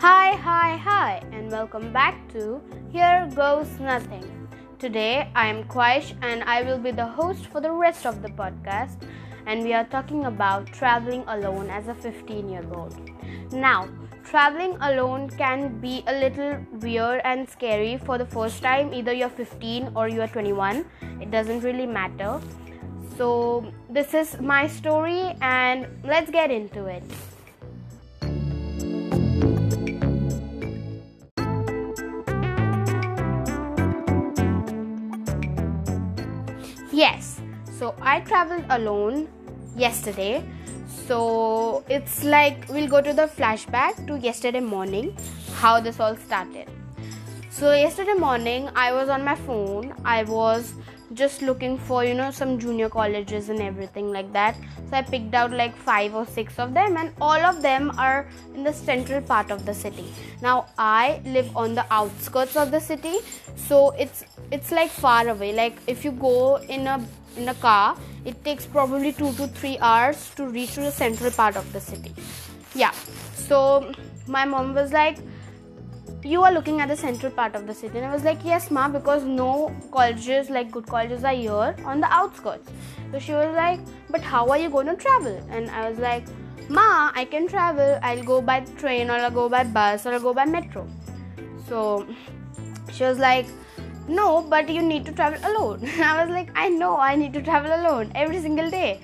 Hi, hi, hi, and welcome back to Here Goes Nothing. Today I am Kwaish and I will be the host for the rest of the podcast, and we are talking about traveling alone as a 15 year old. Now, traveling alone can be a little weird and scary for the first time, either you're 15 or you're 21, it doesn't really matter. So, this is my story, and let's get into it. Yes, so I traveled alone yesterday. So it's like we'll go to the flashback to yesterday morning, how this all started. So yesterday morning, I was on my phone. I was just looking for you know some junior colleges and everything like that so i picked out like five or six of them and all of them are in the central part of the city now i live on the outskirts of the city so it's it's like far away. Like if you go in a in a car it takes probably 2 to 3 hours to reach to the central part of the city. Yeah. So my mom was like you are looking at the central part of the city. And i was like yes ma because no colleges like good colleges are here on the outskirts. So she was like but how are you going to travel? And i was like ma i can travel. I'll go by train or i'll go by bus or i'll go by metro. So she was like no but you need to travel alone. I was like i know i need to travel alone every single day.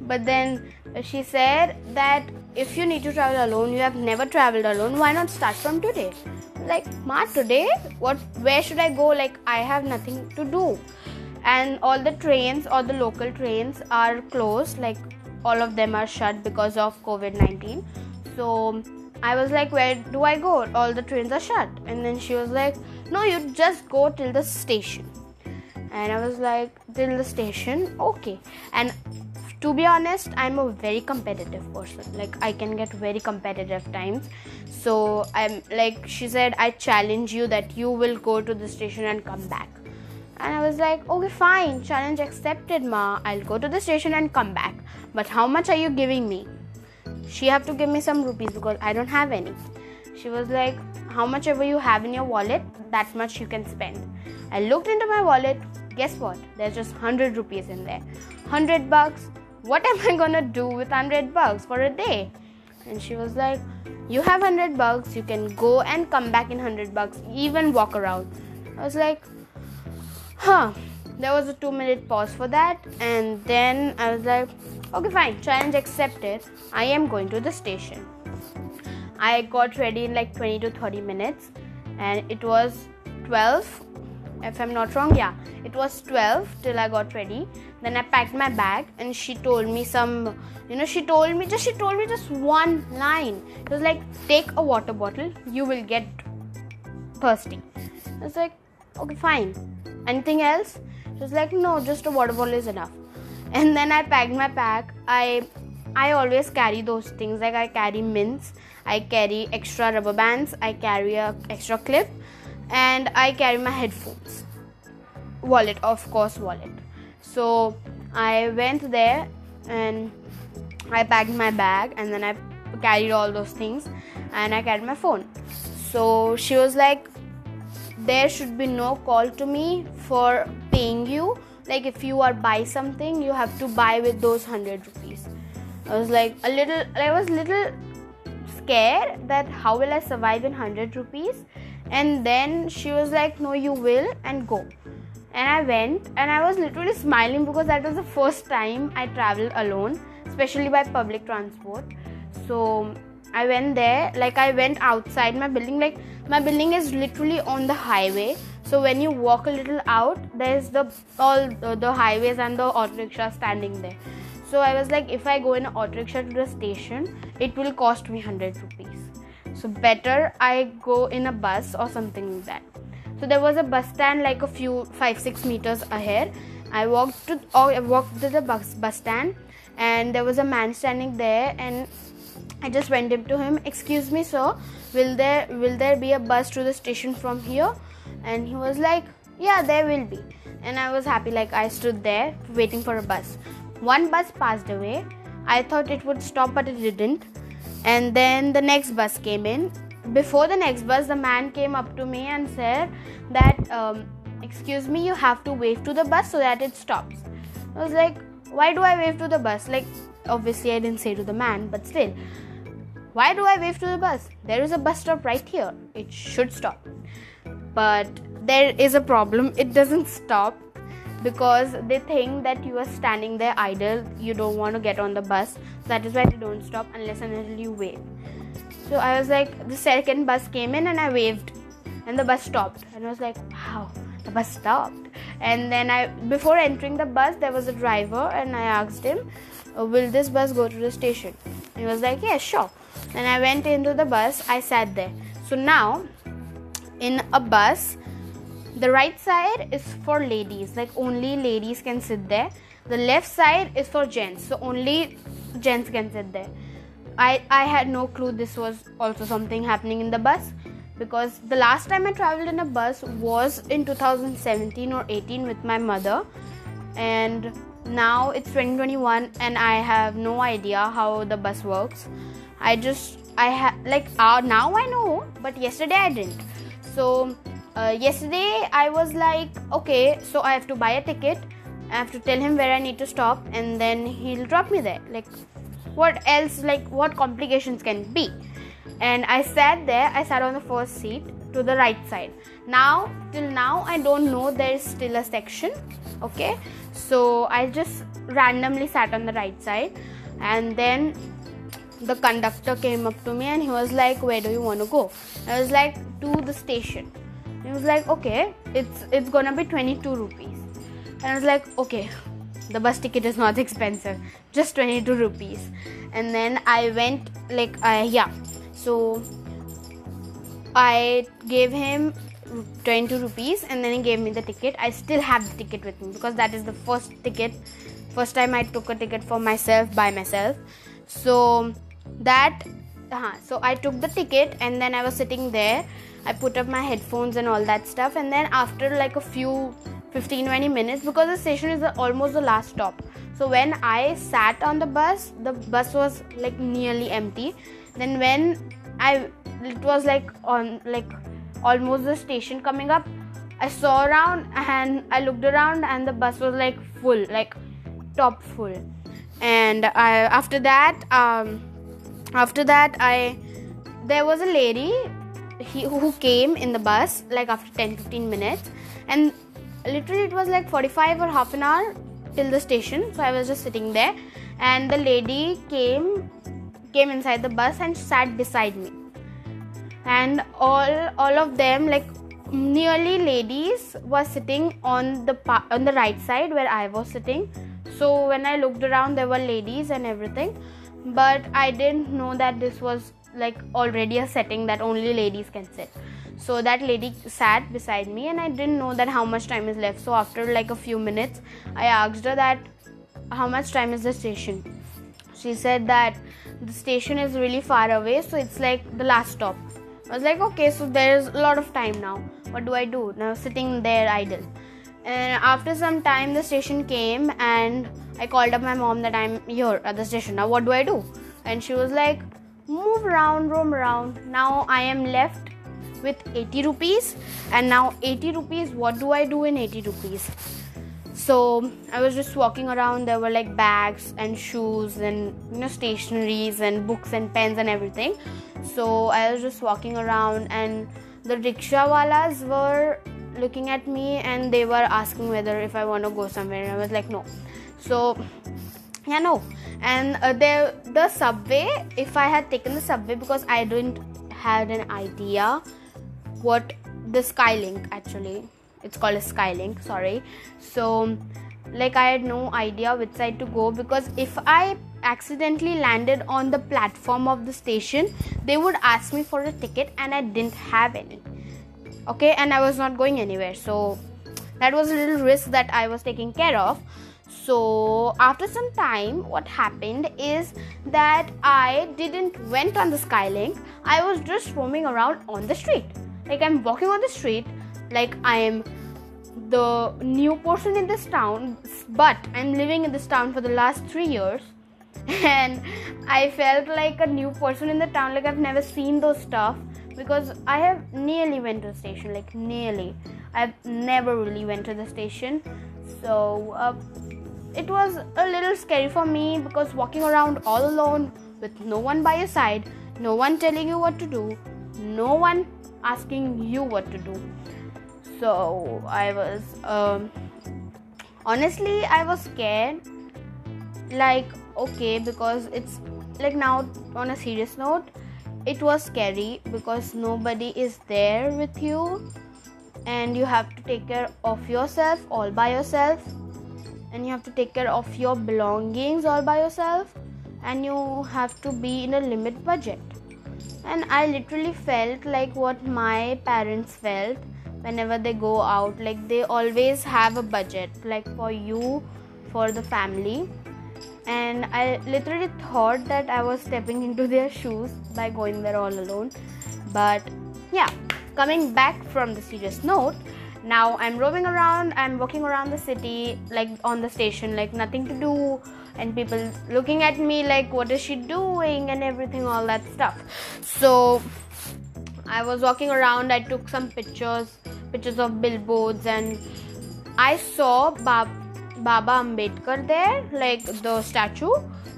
But then she said that if you need to travel alone you have never traveled alone why not start from today? Like ma today what where should i go? Like i have nothing to do. And all the trains or the local trains are closed. Like all of them are shut because of covid-19 so i was like where do i go? All the trains are shut. And then she was like no you just go till the station. And i was like till the station? Okay. And to be honest i'm a very competitive person. Like i can get very competitive times. So i'm like she said i challenge you that you will go to the station and come back. And i was like okay fine. Challenge accepted ma. I'll go to the station and come back. But how much are you giving me she have to give me some rupees because i don't have any she was like how much ever you have in your wallet that much you can spend i looked into my wallet guess what there's just 100 rupees in there 100 bucks what am I gonna do with 100 bucks for a day? And she was like, You have 100 bucks, you can go and come back in 100 bucks, even walk around. I was like, Huh. There was a two minute pause for that, and then I was like, Okay, fine, challenge accepted. I am going to the station. I got ready in like 20 to 30 minutes, and it was 12 if I'm not wrong, yeah, it was 12 till I got ready. Then I packed my bag and she told me some, you know, she told me just, she told me just one line. It was like, take a water bottle, you will get thirsty. I was like, okay, fine. Anything else? She was like, no, just a water bottle is enough. And then I packed my pack. I I always carry those things like I carry mints, I carry extra rubber bands, I carry a extra clip and I carry my headphones. Wallet, of course, wallet. So I went there and I packed my bag and then I carried all those things and I carried my phone. So she was like, There should be no call to me for paying you. Like, if you are buy something, you have to buy with those 100 rupees. I was like, a little, I was little scared that how will I survive in 100 rupees? And then she was like no you will and go. And i went and i was literally smiling because that was the first time i traveled alone especially by public transport. So i went there like i went outside my building like my building is literally on the highway so when you walk a little out there's the all the, the highways and the auto rickshaw standing there. So i was like if i go in an auto rickshaw to the station it will cost me 100 rupees. So better i go in a bus or something like that. So there was a bus stand like a few 5 6 meters ahead. I walked to or I walked to the bus bus stand and there was a man standing there and i just went up to him. Excuse me sir will there will there be a bus to the station from here and he was like yeah there will be and i was happy like i stood there waiting for a bus one bus passed away i thought it would stop but it didn't and then the next bus came in before the next bus, the man came up to me and said that, um, Excuse me, you have to wave to the bus so that it stops. I was like, Why do I wave to the bus? Like, obviously, I didn't say to the man, but still, why do I wave to the bus? There is a bus stop right here. It should stop. But there is a problem, it doesn't stop because they think that you are standing there idle, you don't want to get on the bus. That is why they don't stop unless and until you wave. So I was like, the second bus came in and I waved, and the bus stopped. And I was like, wow, the bus stopped. And then I, before entering the bus, there was a driver, and I asked him, uh, will this bus go to the station? He was like, yeah, sure. And I went into the bus, I sat there. So now, in a bus, the right side is for ladies, like only ladies can sit there. The left side is for gents, so only gents can sit there. I, I had no clue this was also something happening in the bus because the last time I traveled in a bus was in 2017 or 18 with my mother, and now it's 2021 and I have no idea how the bus works. I just I have like uh, now I know, but yesterday I didn't. So uh, yesterday I was like, okay, so I have to buy a ticket. I have to tell him where I need to stop, and then he'll drop me there. Like, what else? Like, what complications can be? And I sat there. I sat on the first seat to the right side. Now, till now, I don't know there is still a section. Okay, so I just randomly sat on the right side, and then the conductor came up to me and he was like, "Where do you want to go?" I was like, "To the station." he was like okay it's it's gonna be 22 rupees and i was like okay the bus ticket is not expensive just 22 rupees and then i went like uh, yeah so i gave him 22 rupees and then he gave me the ticket i still have the ticket with me because that is the first ticket first time i took a ticket for myself by myself so that uh, so i took the ticket and then i was sitting there I put up my headphones and all that stuff. And then after like a few 15 20 minutes, because the station is almost the last stop. So when I sat on the bus, the bus was like nearly empty. Then when I it was like on like almost the station coming up, I saw around and I looked around and the bus was like full, like top full. And I after that um after that I there was a lady he who came in the bus like after 10 15 minutes. And literally it was like 45 or half an hour till the station. So i was just sitting there. And the lady came came inside the bus and sat beside me. And all all of them like nearly ladies were sitting on the on the right side where i was sitting. So when i looked around there were ladies and everything but i didn't know that this was like already a setting that only ladies can sit. So that lady sat beside me and i didn't know that how much time is left. So after like a few minutes i asked her that how much time is the station? She said that the station is really far away so it's like the last stop. I was like okay so there's a lot of time now. What do i do? Now sitting there idle. And after some time the station came and i called up my mom that i'm here at the station now what do i do and she was like move around, roam around. Now I am left with 80 rupees, and now 80 rupees. What do I do in 80 rupees? So I was just walking around. There were like bags and shoes and you know stationaries and books and pens and everything. So I was just walking around, and the rickshaw walas were looking at me and they were asking whether if I want to go somewhere. And I was like, no. So yeah no. And uh, the the subway if i had taken the subway because i didn't had an idea what the skylink actually. It's called a skylink sorry. So like i had no idea which side to go because if i accidentally landed on the platform of the station they would ask me for a ticket and i didn't have any. Okay? And i was not going anywhere. So that was a little risk that i was taking care of so after some time what happened is that i didn't went on the skylink. I was just roaming around on the street. Like i'm walking on the street like i am the new person in this town but i'm living in this town for the last 3 years. And i felt like a new person in the town like i've never seen those stuff because I have nearly went to the station, like nearly. I've never really went to the station, so uh, it was a little scary for me because walking around all alone with no one by your side, no one telling you what to do, no one asking you what to do. So I was um, honestly I was scared. Like okay because it's like now on a serious note it was scary because nobody is there with you and you have to take care of yourself all by yourself and you have to take care of your belongings all by yourself. And you have to be in a limit budget. And i literally felt like what my parents felt whenever they go out. Like they always have a budget like for you for the family. And I literally thought that I was stepping into their shoes by going there all alone. But yeah, coming back from the serious note, now I'm roaming around, I'm walking around the city, like on the station, like nothing to do, and people looking at me like, what is she doing, and everything, all that stuff. So I was walking around, I took some pictures, pictures of billboards, and I saw Bab Baba Ambedkar there, like the statue.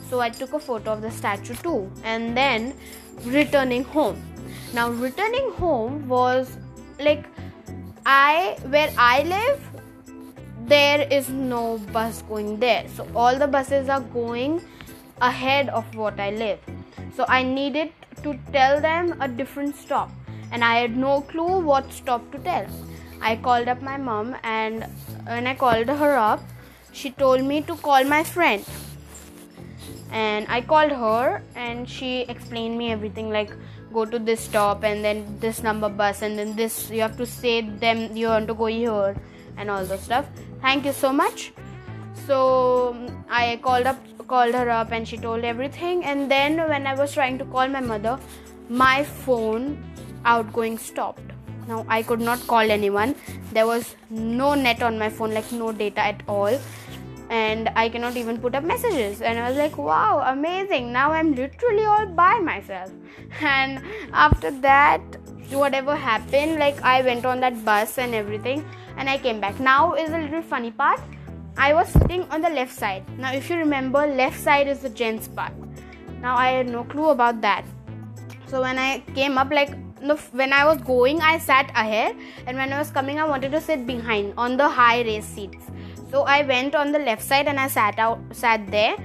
So I took a photo of the statue too. And then returning home. Now, returning home was like I, where I live, there is no bus going there. So all the buses are going ahead of what I live. So I needed to tell them a different stop. And I had no clue what stop to tell. I called up my mom, and when I called her up, she told me to call my friend and i called her and she explained me everything like go to this stop and then this number bus and then this you have to say them you want to go here and all those stuff. Thank you so much. So i called up called her up and she told everything and then when i was trying to call my mother my phone outgoing stopped. Now i could not call anyone. There was no net on my phone like no data at all and i cannot even put up messages. And i was like wow amazing. Now i'm literally all by myself. And after that whatever happened like i went on that bus and everything and i came back. Now is a little funny part. I was sitting on the left side. Now if you remember left side is the gents part. Now i had no clue about that. So when i came up like when I was going, I sat ahead, and when I was coming, I wanted to sit behind on the high race seats. So I went on the left side and I sat out, sat there,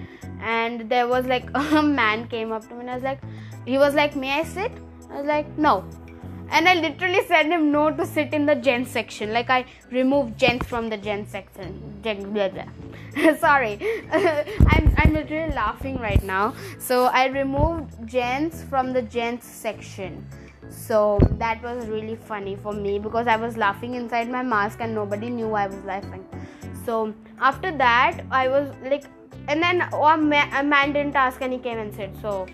and there was like a man came up to me and I was like, he was like, "May I sit?" I was like, "No." And I literally said him no to sit in the gent section. Like I removed gents from the gent section. Blah, blah. Sorry, I'm I'm literally laughing right now. So I removed gents from the gents section so that was really funny for me because i was laughing inside my mask and nobody knew i was laughing so after that i was like and then oh, a man, a man didn't ask and he came and said so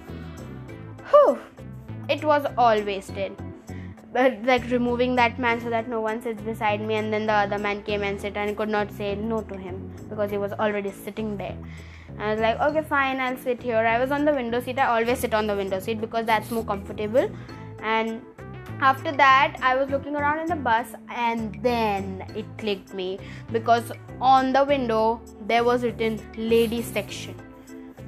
whew, it was all wasted. But like removing that man so that no one sits beside me and then the other man came and sit and could not say no to him because he was already sitting there. I was like okay fine I'll sit here. I was on the window seat. I always sit on the window seat because that's more comfortable. And after that i was looking around in the bus and then it clicked me because on the window there was written ladies section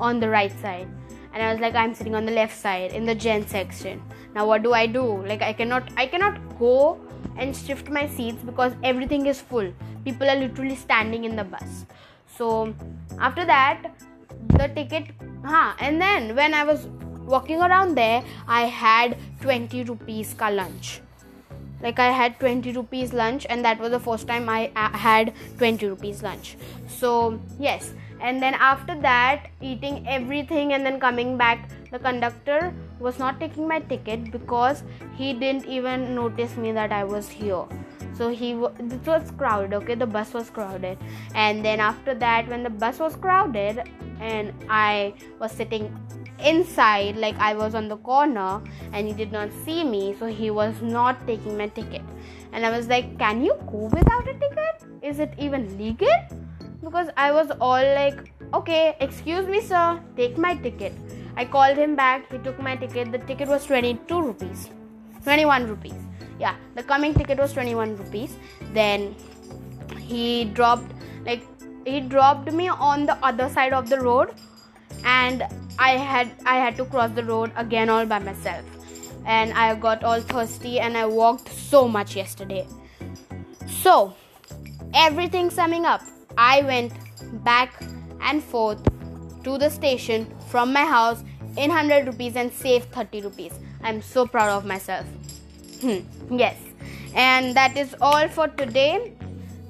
on the right side. And i was like i'm sitting on the left side in the gen section. Now what do i do? Like i cannot i cannot go and shift my seats because everything is full. People are literally standing in the bus. So after that the ticket huh and then when i was walking around there i had 20 rupees ka lunch. Like i had 20 rupees lunch and that was the first time i had 20 rupees lunch. So yes. And then after that eating everything and then coming back the conductor was not taking my ticket because he didn't even notice me that i was here. So he it was crowded okay? The bus was crowded. And then after that when the bus was crowded and i was sitting inside like i was on the corner and he did not see me so he was not taking my ticket. And i was like can you go without a ticket? Is it even legal? Because i was all like okay excuse me sir take my ticket. I called him back he took my ticket. The ticket was 22 rupees. 21 rupees. Yeah the coming ticket was 21 rupees. Then he dropped like he dropped me on the other side of the road and i had i had to cross the road again all by myself. And i got all thirsty and i walked so much yesterday. So everything summing up i went back and forth to the station from my house in 100 rupees and saved 30 rupees. I'm so proud of myself. Hmm. yes. And that is all for today.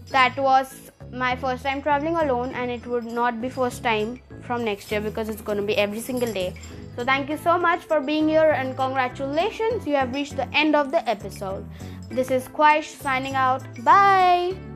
That was my first time traveling alone and it would not be first time from next year because it's going to be every single day. So thank you so much for being here and congratulations. You have reached the end of the episode. This is Quaish signing out. Bye